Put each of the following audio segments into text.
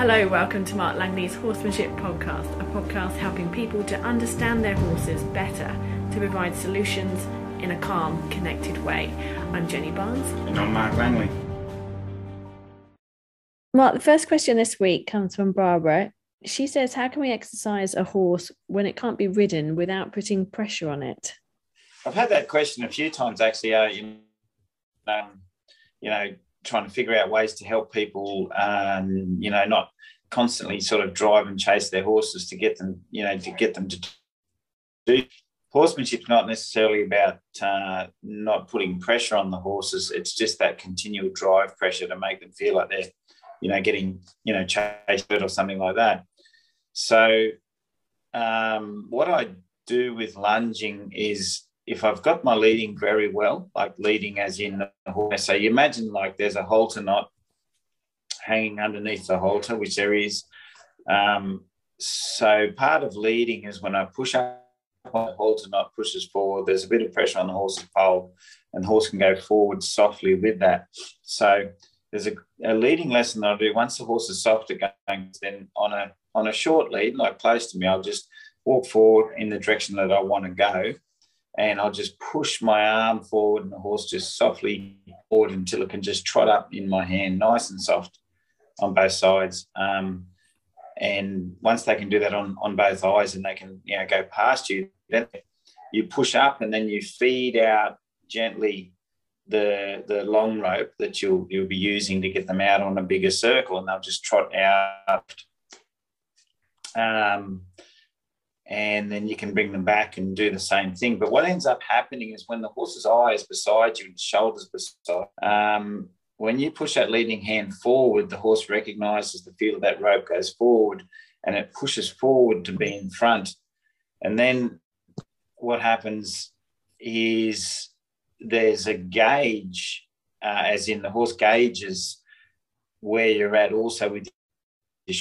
Hello, welcome to Mark Langley's Horsemanship Podcast, a podcast helping people to understand their horses better to provide solutions in a calm, connected way. I'm Jenny Barnes. And I'm Mark Langley. Mark, the first question this week comes from Barbara. She says, How can we exercise a horse when it can't be ridden without putting pressure on it? I've had that question a few times actually. Uh, you, um, you know, trying to figure out ways to help people, um, you know, not constantly sort of drive and chase their horses to get them, you know, to get them to do. Horsemanship's not necessarily about uh, not putting pressure on the horses. It's just that continual drive pressure to make them feel like they're, you know, getting, you know, chased or something like that. So, um, what I do with lunging is if I've got my leading very well, like leading as in the horse, so you imagine like there's a halter knot hanging underneath the halter, which there is. Um, so part of leading is when I push up the halter knot pushes forward, there's a bit of pressure on the horse's pole, and the horse can go forward softly with that. So there's a, a leading lesson that I do once the horse is soft going, then on a on a short lead, like close to me, I'll just walk forward in the direction that I want to go and I'll just push my arm forward and the horse just softly forward until it can just trot up in my hand, nice and soft on both sides. Um, and once they can do that on, on both eyes and they can you know go past you, then you push up and then you feed out gently the the long rope that you'll you'll be using to get them out on a bigger circle and they'll just trot out. Um, and then you can bring them back and do the same thing. But what ends up happening is when the horse's eye is beside you and shoulders beside, um, when you push that leading hand forward, the horse recognizes the feel of that rope goes forward and it pushes forward to be in front. And then what happens is there's a gauge, uh, as in the horse gauges where you're at also with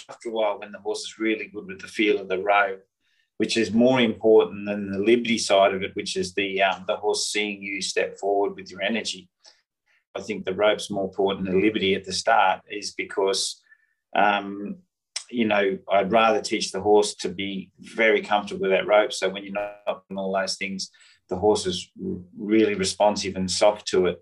after a while when the horse is really good with the feel of the rope which is more important than the liberty side of it, which is the um, the horse seeing you step forward with your energy. I think the rope's more important than liberty at the start, is because um, you know I'd rather teach the horse to be very comfortable with that rope. So when you're not doing all those things, the horse is really responsive and soft to it,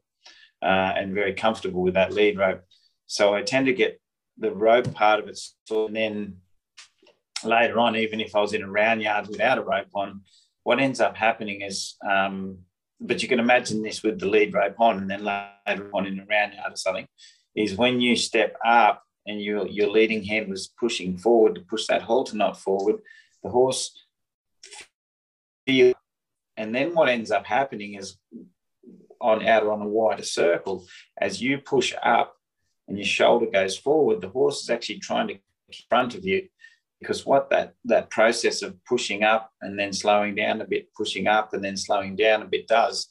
uh, and very comfortable with that lead rope. So I tend to get the rope part of it, and then later on, even if I was in a round yard without a rope on, what ends up happening is, um, but you can imagine this with the lead rope on, and then later on in a round yard or something, is when you step up and your your leading hand was pushing forward to push that halter knot forward, the horse feel, and then what ends up happening is on out on a wider circle as you push up and your shoulder goes forward, the horse is actually trying to in front of you because what that that process of pushing up and then slowing down a bit, pushing up and then slowing down a bit does,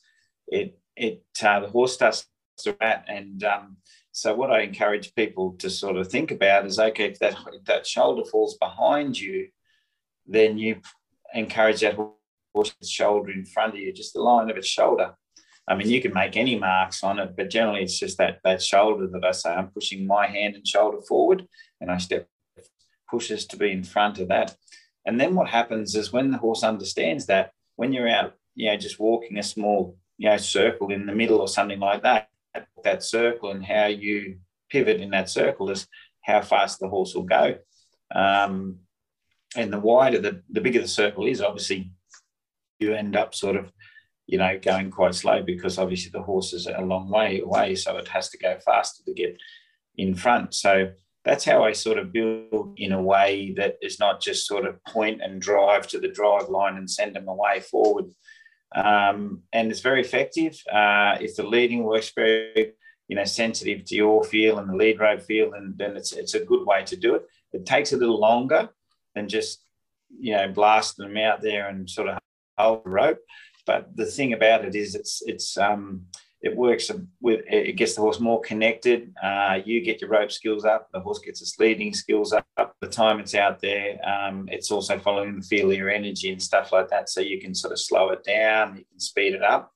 it it uh, the horse starts to rat and um, so what I encourage people to sort of think about is okay if that if that shoulder falls behind you, then you encourage that horse's shoulder in front of you, just the line of its shoulder. I mean, you can make any marks on it, but generally it's just that that shoulder that I say I'm pushing my hand and shoulder forward, and I step pushes to be in front of that. And then what happens is when the horse understands that, when you're out, you know, just walking a small, you know, circle in the middle or something like that, that circle and how you pivot in that circle is how fast the horse will go. Um, and the wider, the, the bigger the circle is, obviously, you end up sort of, you know, going quite slow because obviously the horse is a long way away, so it has to go faster to get in front. So that's how I sort of build in a way that is not just sort of point and drive to the drive line and send them away forward. Um, and it's very effective. Uh, if the leading works very, you know, sensitive to your feel and the lead rope feel, and then it's it's a good way to do it. It takes a little longer than just you know blasting them out there and sort of hold the rope. But the thing about it is, it's it's um, it works with it gets the horse more connected. Uh, you get your rope skills up, the horse gets its leading skills up. The time it's out there, um, it's also following the feel of your energy and stuff like that. So you can sort of slow it down, you can speed it up.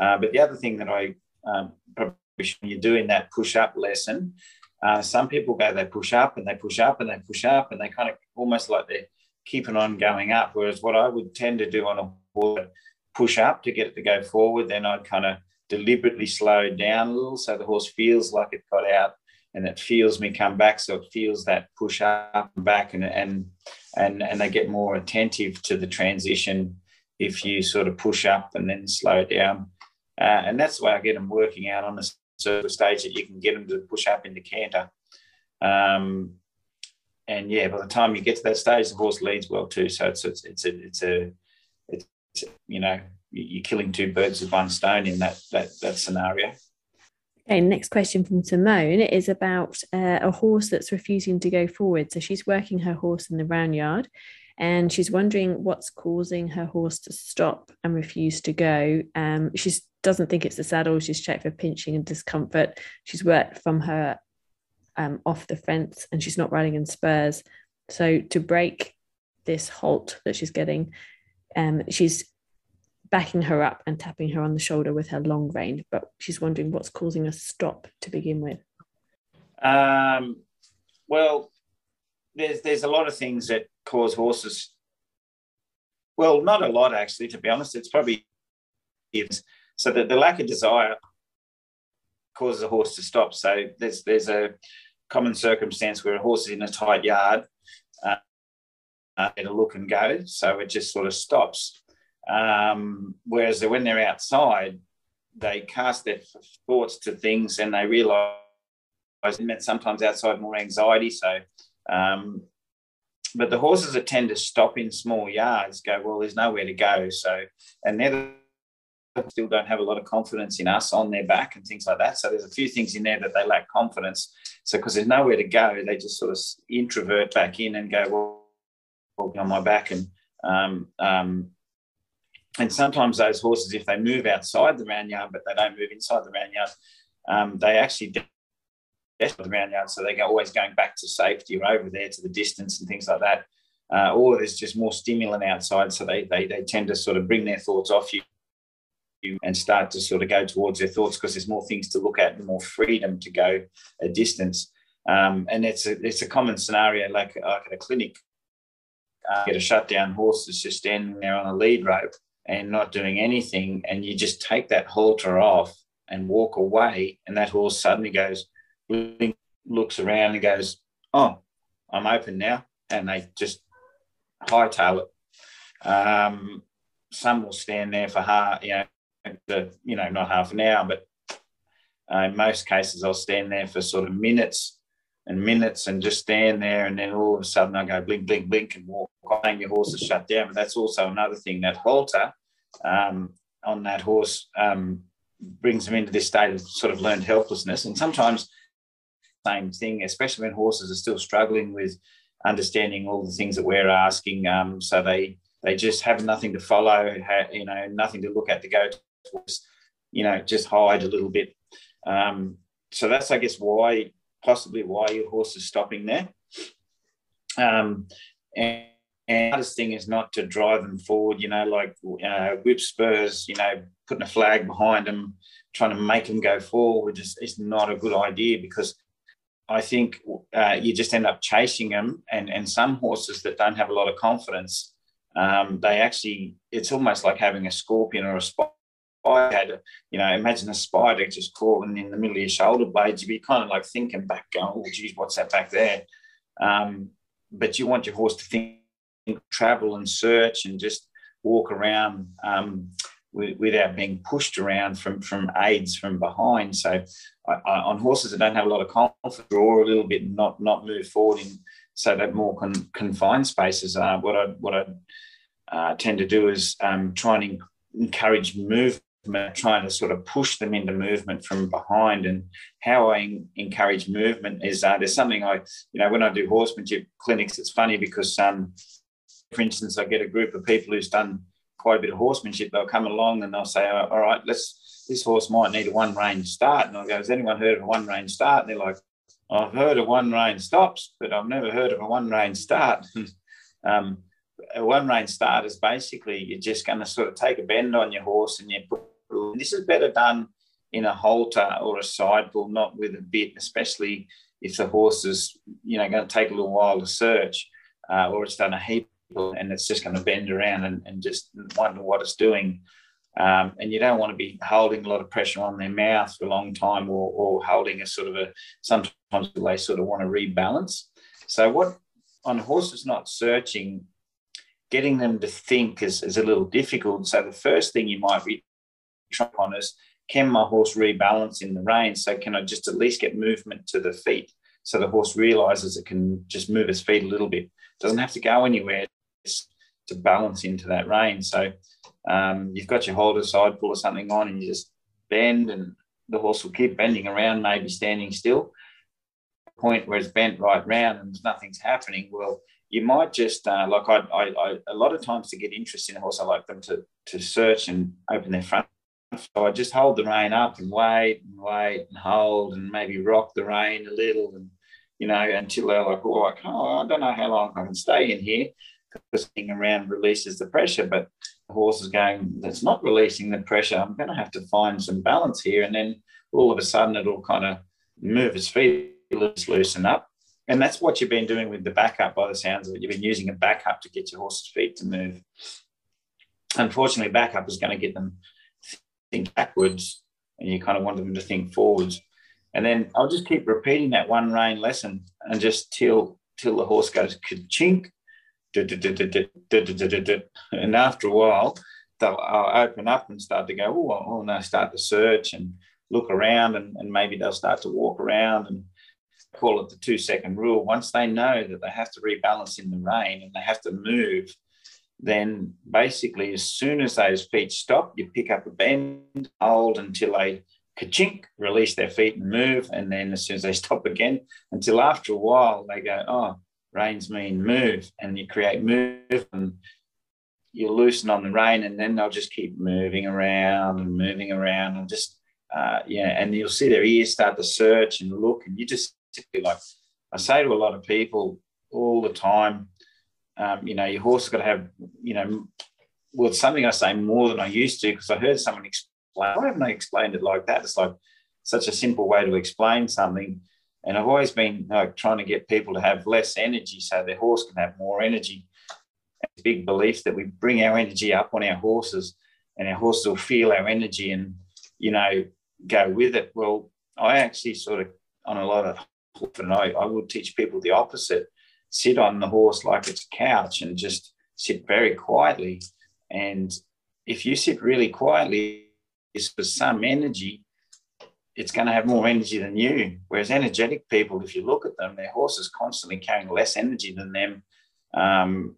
Uh, but the other thing that I um, probably when you're doing that push up lesson, Uh, some people go, they push up and they push up and they push up and they kind of almost like they're keeping on going up. Whereas what I would tend to do on a horse, push up to get it to go forward, then I'd kind of deliberately slow down a little so the horse feels like it got out and it feels me come back. So it feels that push up and back and, and, and, and they get more attentive to the transition if you sort of push up and then slow down. Uh, and that's the way I get them working out on the of stage that you can get them to push up into canter. Um, and yeah, by the time you get to that stage, the horse leads well too. So it's it's it's a it's a it's you know you're killing two birds with one stone in that that that scenario. Okay, next question from Simone is about uh, a horse that's refusing to go forward. So she's working her horse in the round yard and she's wondering what's causing her horse to stop and refuse to go. Um, she doesn't think it's the saddle. She's checked for pinching and discomfort. She's worked from her um, off the fence and she's not riding in spurs. So to break this halt that she's getting, um, she's backing her up and tapping her on the shoulder with her long rein. But she's wondering what's causing a stop to begin with. Um, well, there's there's a lot of things that cause horses. Well, not a lot actually. To be honest, it's probably so that the lack of desire causes a horse to stop. So there's there's a common circumstance where a horse is in a tight yard, uh, uh, it'll look and go, so it just sort of stops. Um, whereas when they're outside, they cast their thoughts to things and they realise that sometimes outside more anxiety. So, um, but the horses that tend to stop in small yards go, well, there's nowhere to go. So, and they're still don't have a lot of confidence in us on their back and things like that. So there's a few things in there that they lack confidence. So because there's nowhere to go, they just sort of introvert back in and go, well, on my back. And um, um, and sometimes those horses, if they move outside the round yard, but they don't move inside the round yard, um, they actually the round yard, so they're always going back to safety or over there to the distance and things like that. Uh, or there's just more stimulant outside, so they, they they tend to sort of bring their thoughts off you and start to sort of go towards their thoughts because there's more things to look at and more freedom to go a distance. Um, and it's a, it's a common scenario like, like at a clinic. Uh, get a shutdown horse that's just standing there on a lead rope and not doing anything, and you just take that halter off and walk away, and that horse suddenly goes, looks around and goes, "Oh, I'm open now," and they just hightail it. Um, some will stand there for half, you know, the, you know, not half an hour, but uh, in most cases, I'll stand there for sort of minutes and minutes and just stand there. And then all of a sudden, I go blink, blink, blink and walk. And your horse is shut down. But that's also another thing that halter um, on that horse um, brings them into this state of sort of learned helplessness. And sometimes, same thing, especially when horses are still struggling with understanding all the things that we're asking. Um, so they they just have nothing to follow, you know, nothing to look at to go towards, you know, just hide a little bit. Um, so that's, I guess, why possibly why your horse is stopping there. Um, and, and the hardest thing is not to drive them forward, you know, like uh, whip spurs, you know, putting a flag behind them, trying to make them go forward is, is not a good idea because I think uh, you just end up chasing them. And, and some horses that don't have a lot of confidence, um, they actually, it's almost like having a scorpion or a spider I had, you know, imagine a spider just crawling in the middle of your shoulder blades. You'd be kind of like thinking back, going, oh, geez, what's that back there? Um, but you want your horse to think, travel and search and just walk around um, without being pushed around from, from aids from behind. So I, I, on horses that don't have a lot of confidence, draw a little bit not, not move forward in so that more con, confined spaces. Uh, what I, what I uh, tend to do is um, try and encourage movement trying to sort of push them into movement from behind. And how I encourage movement is uh, there's something I, you know, when I do horsemanship clinics, it's funny because, um, for instance, I get a group of people who's done quite a bit of horsemanship. They'll come along and they'll say, all right, let's, this horse might need a one rein start. And I go, has anyone heard of a one rein start? And they're like, I've heard of one rein stops, but I've never heard of a one rein start. um, a one rein start is basically you're just going to sort of take a bend on your horse and you put this is better done in a halter or a side pull, not with a bit, especially if the horse is, you know, going to take a little while to search, uh, or it's done a heap and it's just going to bend around and, and just wonder what it's doing. Um, and you don't want to be holding a lot of pressure on their mouth for a long time or, or holding a sort of a sometimes they sort of want to rebalance. So what on horses not searching, getting them to think is, is a little difficult. So the first thing you might be trying on is can my horse rebalance in the rein? So can I just at least get movement to the feet so the horse realizes it can just move its feet a little bit. Doesn't have to go anywhere to balance into that rein. So um, you've got your halter side pull or something on and you just bend and the horse will keep bending around, maybe standing still. Point where it's bent right round and nothing's happening. Well, you might just uh, like I, I, I, a lot of times to get interest in a horse, I like them to to search and open their front. So I just hold the rein up and wait and wait and hold and maybe rock the rein a little and you know until they're like, oh, like, oh I don't know how long I can stay in here because being around releases the pressure, but the horse is going, that's not releasing the pressure. I'm going to have to find some balance here. And then all of a sudden it'll kind of move its feet, let's loosen up. And that's what you've been doing with the backup by the sounds of it. You've been using a backup to get your horse's feet to move. Unfortunately, backup is going to get them think backwards and you kind of want them to think forwards. And then I'll just keep repeating that one rein lesson and just till till the horse goes ka-chink and after a while, they'll open up and start to go, oh, and they start to search and look around, and, and maybe they'll start to walk around and call it the two second rule. Once they know that they have to rebalance in the rein and they have to move, then basically, as soon as those feet stop, you pick up a bend, hold until they ka-chink, release their feet and move. And then as soon as they stop again, until after a while, they go, oh, reins mean move, and you create move, and you loosen on the rein, and then they'll just keep moving around and moving around, and just uh, yeah, and you'll see their ears start to search and look, and you just like I say to a lot of people all the time, um, you know, your horse has got to have, you know, well, something I say more than I used to because I heard someone explain. Why haven't I explained it like that? It's like such a simple way to explain something and I've always been like trying to get people to have less energy so their horse can have more energy. It's a big belief that we bring our energy up on our horses and our horses will feel our energy and, you know, go with it. Well, I actually sort of, on a lot of, and I, I would teach people the opposite sit on the horse like it's a couch and just sit very quietly. And if you sit really quietly, it's for some energy it's going to have more energy than you. Whereas energetic people, if you look at them, their horse is constantly carrying less energy than them. Um,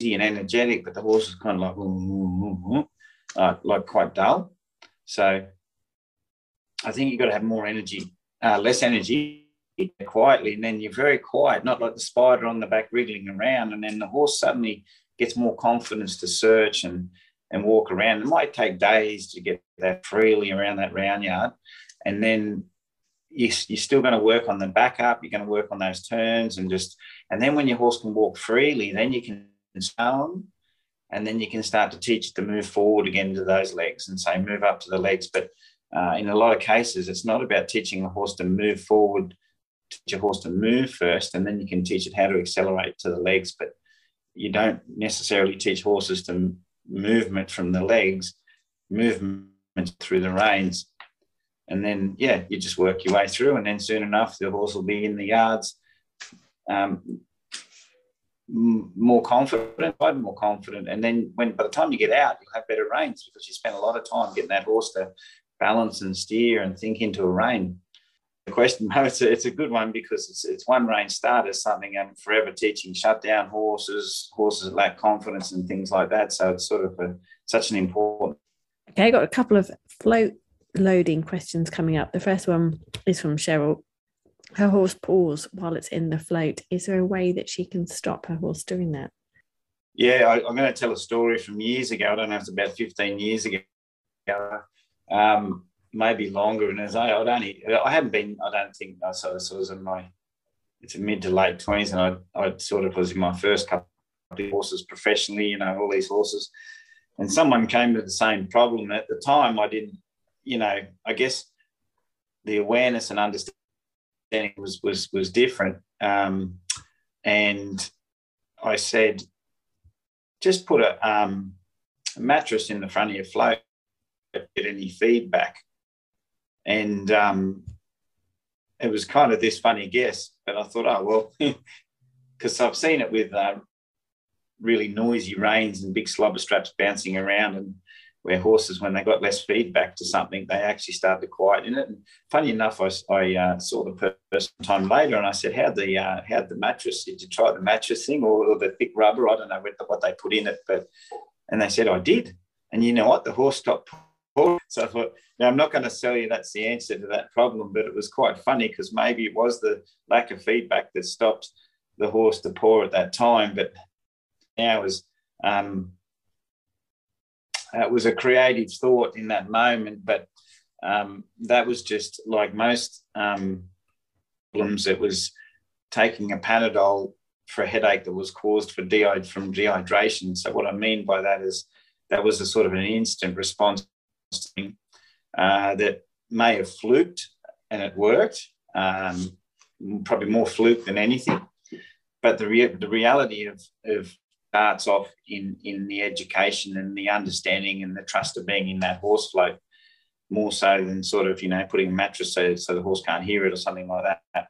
and energetic, but the horse is kind of like, uh, like quite dull. So I think you've got to have more energy, uh, less energy quietly, and then you're very quiet, not like the spider on the back wriggling around. And then the horse suddenly gets more confidence to search and and walk around. It might take days to get that freely around that round yard, and then you, are still going to work on the backup. You're going to work on those turns and just, and then when your horse can walk freely, then you can sound, and then you can start to teach it to move forward again to those legs and say move up to the legs. But uh, in a lot of cases, it's not about teaching a horse to move forward. Teach your horse to move first, and then you can teach it how to accelerate to the legs. But you don't necessarily teach horses to movement from the legs, movement through the reins and then yeah, you just work your way through, and then soon enough the horse will be in the yards, um, more confident, more confident, and then when by the time you get out, you'll have better reins because you spend a lot of time getting that horse to balance and steer and think into a rein. The question, it's a, it's a good one because it's it's one rein start is something I'm forever teaching shut down horses, horses that lack confidence and things like that. So it's sort of a, such an important. Okay, I got a couple of float loading questions coming up. The first one is from Cheryl. Her horse paws while it's in the float. Is there a way that she can stop her horse doing that? Yeah, I, am going to tell a story from years ago. I don't know it's about 15 years ago, um, maybe longer. And as I, I'd only, I hadn't been, I don't think, I sort of, was in my, it's a mid to late 20s, and I, I sort of was in my first couple of horses professionally, you know, all these horses. And someone came with the same problem. At the time, I didn't you know, I guess the awareness and understanding was was was different. Um, and I said, just put a, um, a, mattress in the front of your float, get any feedback. And um, it was kind of this funny guess, but I thought, oh well, because I've seen it with uh, really noisy reins and big slobber straps bouncing around and where horses, when they got less feedback to something, they actually started to quiet in it. And funny enough, I, I uh, saw the person time later, and I said, "How the uh, how the mattress? Did you try the mattress thing or, or, the thick rubber? I don't know what, what they put in it, but." And they said, "I did." And you know what? The horse stopped. So I thought, now I'm not going to sell you that's the answer to that problem, but it was quite funny because maybe it was the lack of feedback that stopped the horse to paw at that time. But now was um, it was a creative thought in that moment, but um, that was just like most um, problems. It was taking a Panadol for a headache that was caused for de- from dehydration. So what I mean by that is that was a sort of an instant response uh, that may have fluked and it worked, um, probably more fluke than anything. But the, re- the reality of, of starts off in in the education and the understanding and the trust of being in that horse float more so than sort of you know putting a mattress so, so the horse can't hear it or something like that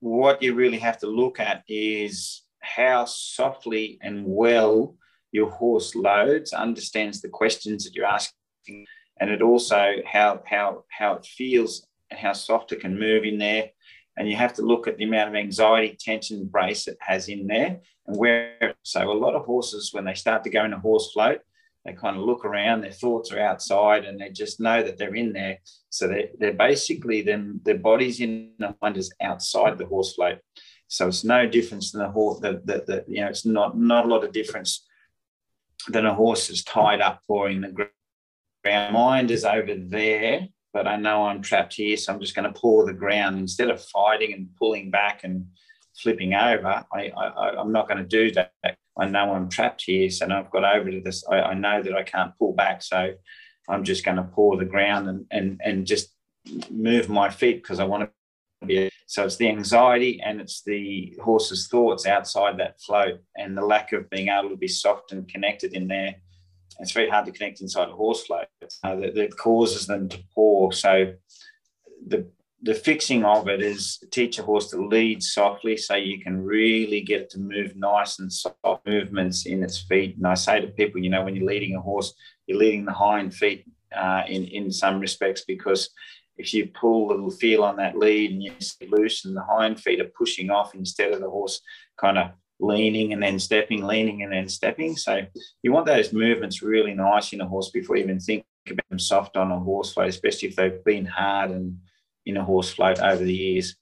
what you really have to look at is how softly and well your horse loads understands the questions that you're asking and it also how how how it feels and how soft it can move in there and you have to look at the amount of anxiety, tension, brace it has in there, and where. So a lot of horses, when they start to go in a horse float, they kind of look around, their thoughts are outside, and they just know that they're in there. So they're, they're basically them, their body's in the mind is outside the horse float. So it's no difference than a horse. That the, the, you know, it's not not a lot of difference than a horse is tied up or in the ground. Mind is over there, but I know I'm trapped here, so I'm just going to paw the ground instead of fighting and pulling back and flipping over. I, I I'm not going to do that. I know I'm trapped here, so I've got over to this. I, I know that I can't pull back, so I'm just going to paw the ground and and and just move my feet because I want to be. So it's the anxiety and it's the horse's thoughts outside that float and the lack of being able to be soft and connected in there it's very hard to connect inside a horse float uh, that, that, causes them to paw. So the the fixing of it is teach a horse to lead softly so you can really get it to move nice and soft movements in its feet. And I say to people, you know, when you're leading a horse, you're leading the hind feet uh, in, in some respects because if you pull a little feel on that lead and you loose and the hind feet are pushing off instead of the horse kind of leaning and then stepping, leaning and then stepping. So you want those movements really nice in a horse before you even think about them soft on a horse float, especially if they've been hard and in a horse float over the years.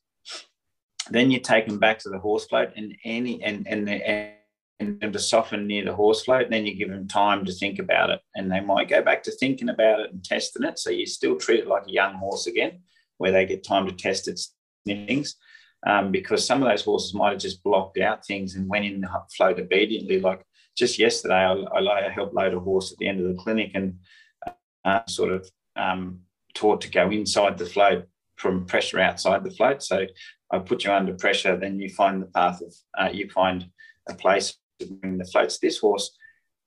Then you take them back to the horse float and any and and and, and them to soften near the horse float. And then you give them time to think about it, and they might go back to thinking about it and testing it. So you still treat it like a young horse again, where they get time to test its things um, because some of those horses might have just blocked out things and went in the float obediently. Like just yesterday, I, I, helped load a horse at the end of the clinic and uh, sort of um, taught to go inside the float from pressure outside the float. So I put you under pressure, then you find the path of, uh, you find a place in the floats. This horse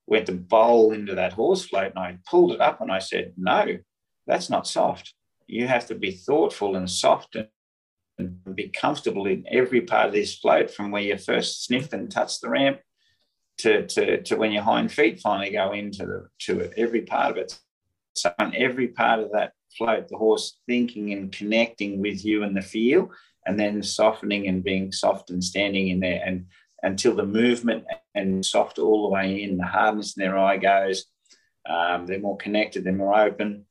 went to bowl into that horse float and I pulled it up and I said, no, that's not soft. You have to be thoughtful and soft and and be comfortable in every part of this float from where you first sniff and touch the ramp to, to, to when your hind feet finally go into the, to it, every part of it. So on every part of that float, the horse thinking and connecting with you and the feel, and then softening and being soft and standing in there and until the movement and soft all the way in, the hardness in their eye goes. Um, they're more connected, they're more open,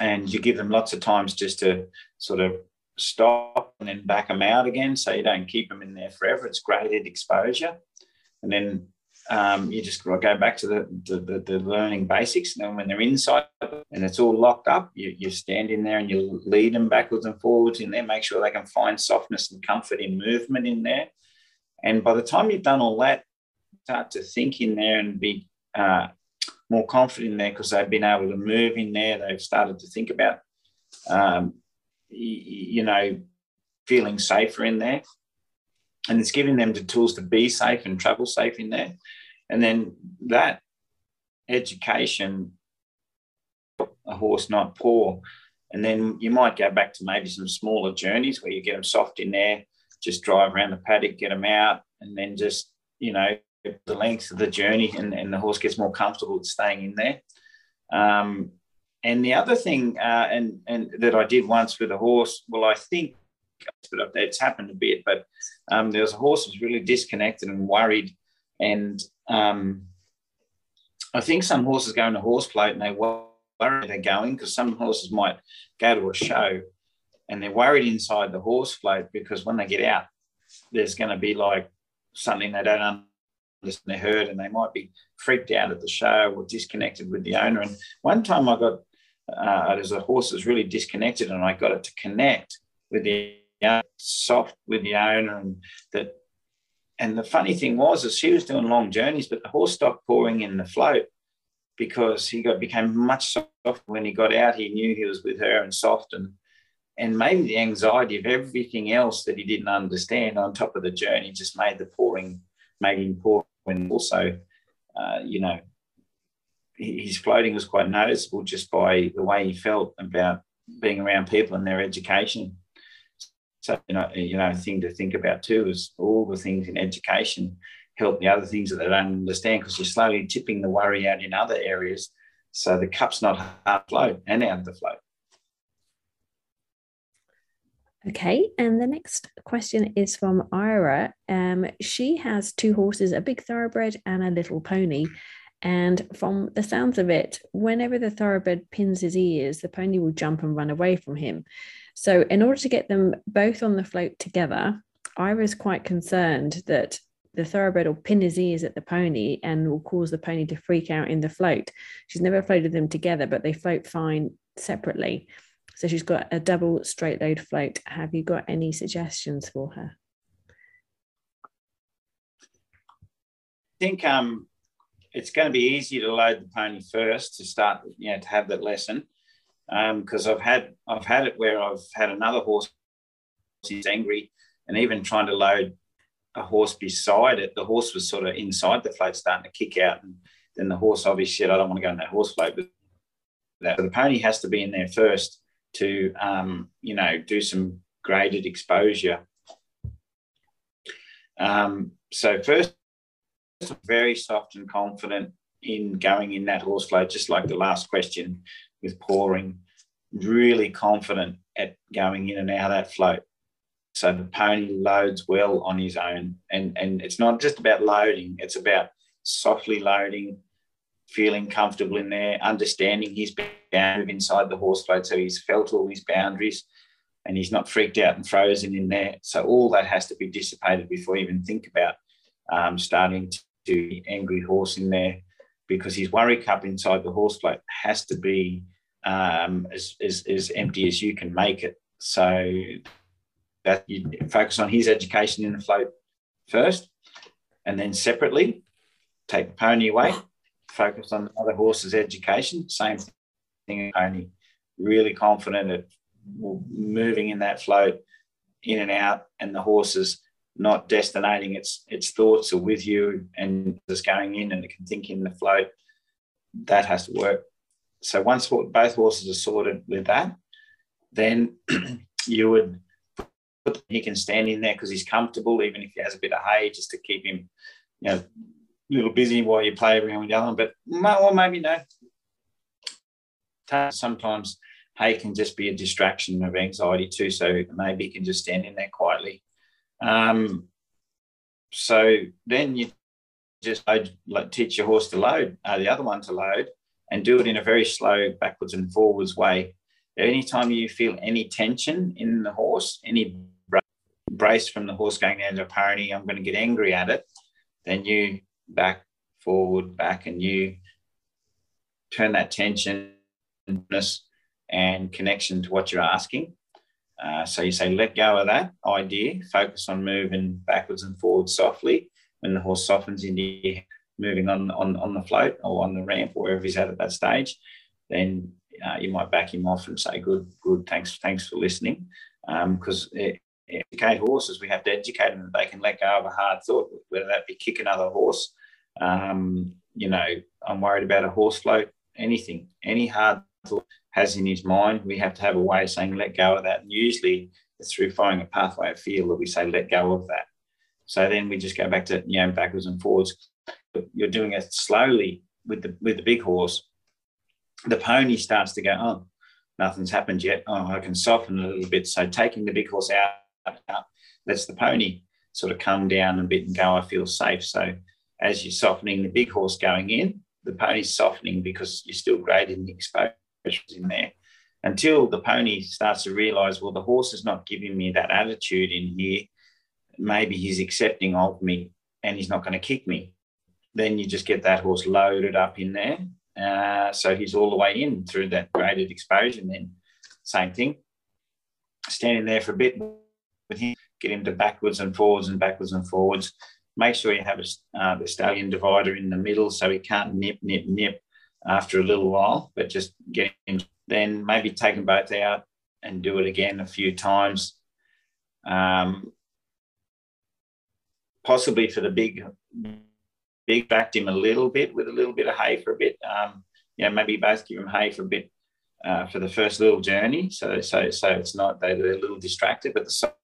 and you give them lots of times just to sort of stop and then back them out again so you don't keep them in there forever. It's graded exposure. And then um, you just go back to the, the, the, learning basics. And then when they're inside and it's all locked up, you, you stand in there and you lead them backwards and forwards in there, make sure they can find softness and comfort in movement in there. And by the time you've done all that, start to think in there and be uh, more confident in there because they've been able to move in there. They've started to think about um, you know, feeling safer in there. And it's giving them the tools to be safe and travel safe in there. And then that education, a horse not poor. And then you might go back to maybe some smaller journeys where you get them soft in there, just drive around the paddock, get them out, and then just, you know, the length of the journey and, and the horse gets more comfortable staying in there. Um, and the other thing, uh, and and that I did once with a horse, well, I think it's happened a bit, but um, there was a horse was really disconnected and worried, and um, I think some horses go in a horse float and they worry they're going because some horses might go to a show and they're worried inside the horse float because when they get out, there's going to be like something they don't understand they heard and they might be freaked out at the show or disconnected with the owner. And one time I got uh, there's a horse that's really disconnected, and I got it to connect with the soft with the owner, and that. And the funny thing was, is she was doing long journeys, but the horse stopped pawing in the float because he got became much softer when he got out. He knew he was with her and soft, and and maybe the anxiety of everything else that he didn't understand on top of the journey just made the pawing, made him paw. When also, uh, you know, his floating was quite noticeable just by the way he felt about being around people and their education. So you know, you know, thing to think about too is all the things in education help the other things that they don't understand because you're slowly tipping the worry out in other areas. So the cup's not half float and out of the float. Okay, and the next question is from Ira. Um, she has two horses, a big thoroughbred and a little pony. And from the sounds of it, whenever the thoroughbred pins his ears, the pony will jump and run away from him. So, in order to get them both on the float together, I was quite concerned that the thoroughbred will pin his ears at the pony and will cause the pony to freak out in the float. She's never floated them together, but they float fine separately. So she's got a double straight load float. Have you got any suggestions for her? I think um, it's going to be easy to load the pony first to start, you know, to have that lesson. Because um, I've had I've had it where I've had another horse is angry, and even trying to load a horse beside it, the horse was sort of inside the float, starting to kick out, and then the horse obviously said, "I don't want to go in that horse float." But that the pony has to be in there first to, um, you know, do some graded exposure. Um, so first very soft and confident in going in that horse float, just like the last question with pawing, really confident at going in and out of that float. So the pony loads well on his own. And, and it's not just about loading, it's about softly loading, feeling comfortable in there, understanding his boundary inside the horse float. So he's felt all his boundaries and he's not freaked out and frozen in there. So all that has to be dissipated before you even think about um, starting to do angry horse in there because his worry cup inside the horse float has to be um, as, as, as empty as you can make it. So that you focus on his education in the float first, and then separately take the pony away, focus on the other horse's education. Same thing, pony. Really confident at moving in that float in and out, and the horses not destinating its its thoughts are with you and just going in and it can think in the float. That has to work. So once both horses are sorted with that, then you would put he can stand in there because he's comfortable, even if he has a bit of hay, just to keep him, you know, a little busy while you play around with the other one. But or maybe no. Sometimes hay can just be a distraction of anxiety too. So maybe he can just stand in there quietly um, so then you just load, like teach your horse to load, uh, the other one to load, and do it in a very slow backwards and forwards way. Anytime you feel any tension in the horse, any brace from the horse going down to a pony, I'm going to get angry at it, then you back, forward, back, and you turn that tension and connection to what you're asking uh, so you say, let go of that idea, focus on moving backwards and forwards softly. When the horse softens into you, moving on, on, on the float or on the ramp or wherever he's at at that stage, then uh, you might back him off and say, good, good, thanks, thanks for listening. Because um, educate horses. We have to educate them that they can let go of a hard thought, whether that be kick another horse. Um, you know, I'm worried about a horse float, anything, any hard thought has in his mind. We have to have a way of saying, let go of that. And usually it's through following a pathway of feel that we say, let go of that. So then we just go back to, you know, backwards and forwards. But you're doing it slowly with the with the big horse. The pony starts to go, oh, nothing's happened yet. Oh, I can soften a little bit. So taking the big horse out, out lets the pony sort of come down a bit and go, I feel safe. So as you're softening the big horse going in, the pony's softening because you're still grading the exposure in there. Until the pony starts to realize, well, the horse is not giving me that attitude in here. Maybe he's accepting of me and he's not going to kick me. Then you just get that horse loaded up in there uh, so he's all the way in through that graded exposure. And then same thing, standing there for a bit with him, get him to backwards and forwards and backwards and forwards. Make sure you have a, uh, the stallion divider in the middle so he can't nip, nip, nip after a little while, but just get him. Then maybe take them both out and do it again a few times. Um, possibly for the big big backed him a little bit with a little bit of hay for a bit. Um, you know, maybe both give him hay for a bit uh, for the first little journey. So, so, so it's not they, they're a little distracted, but the soft,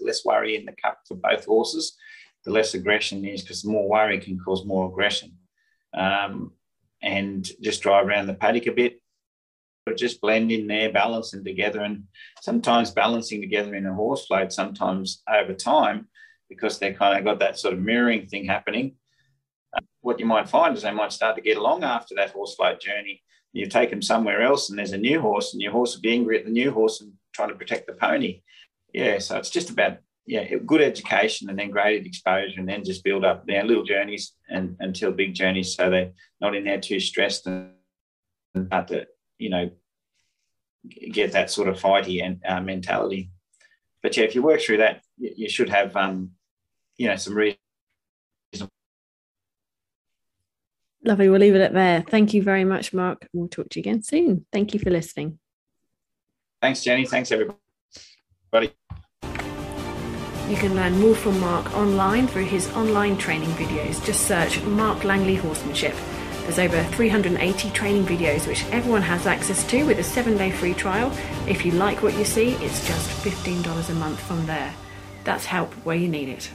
less worry in the cup for both horses, the less aggression is because more worry can cause more aggression. Um, and just drive around the paddock a bit, but just blend in there, balancing together, and sometimes balancing together in a horse float. Sometimes over time, because they kind of got that sort of mirroring thing happening uh, what you might find is they might start to get along after that horse float journey. You take them somewhere else and there's a new horse, and your horse will be angry at the new horse and trying to protect the pony. Yeah, so it's just about yeah, good education and then graded exposure and then just build up their little journeys and until big journeys so they're not in there too stressed and start to, you know, get that sort of fighty and uh, mentality. But yeah, if you work through that, you should have, um, you know, some reasonable Lovely. We'll leave it at there. Thank you very much, Mark. We'll talk to you again soon. Thank you for listening. Thanks, Jenny. Thanks, everybody. You can learn more from Mark online through his online training videos. Just search Mark Langley Horsemanship. There's over 380 training videos which everyone has access to with a seven day free trial. If you like what you see, it's just $15 a month from there. That's help where you need it.